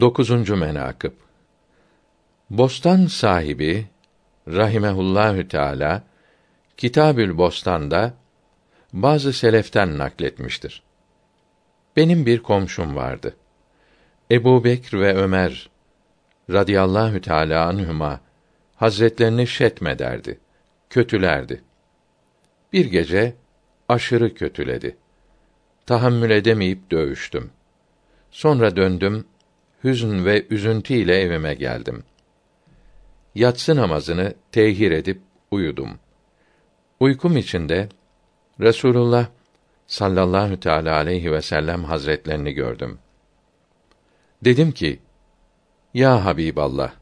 Dokuzuncu menakıb Bostan sahibi rahimehullahü teala Kitabül Bostan'da bazı seleften nakletmiştir. Benim bir komşum vardı. Ebu Bekr ve Ömer radıyallahu teala anhuma hazretlerini şetmederdi, kötülerdi. Bir gece aşırı kötüledi. Tahammül edemeyip dövüştüm. Sonra döndüm, hüzn ve üzüntü ile evime geldim. Yatsı namazını tehir edip uyudum. Uykum içinde Resulullah sallallahu teala aleyhi ve sellem hazretlerini gördüm. Dedim ki: Ya Habiballah,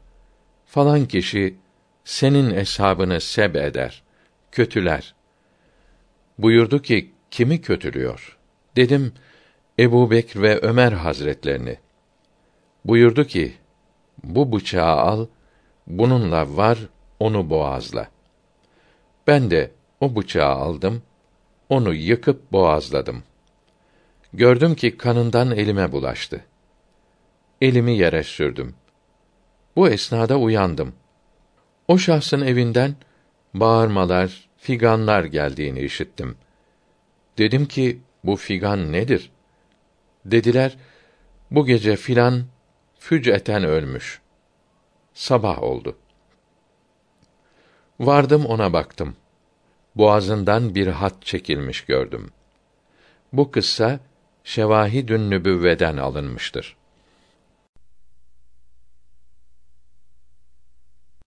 falan kişi senin eshabını seb eder, kötüler. Buyurdu ki, kimi kötülüyor? Dedim, Ebu Bekr ve Ömer hazretlerini. Buyurdu ki, bu bıçağı al, bununla var, onu boğazla. Ben de o bıçağı aldım, onu yıkıp boğazladım. Gördüm ki kanından elime bulaştı. Elimi yere sürdüm. Bu esnada uyandım. O şahsın evinden bağırmalar, figanlar geldiğini işittim. Dedim ki bu figan nedir? Dediler bu gece filan füc'eten ölmüş. Sabah oldu. Vardım ona baktım. Boğazından bir hat çekilmiş gördüm. Bu kıssa Şevahidün Nübüvveden alınmıştır.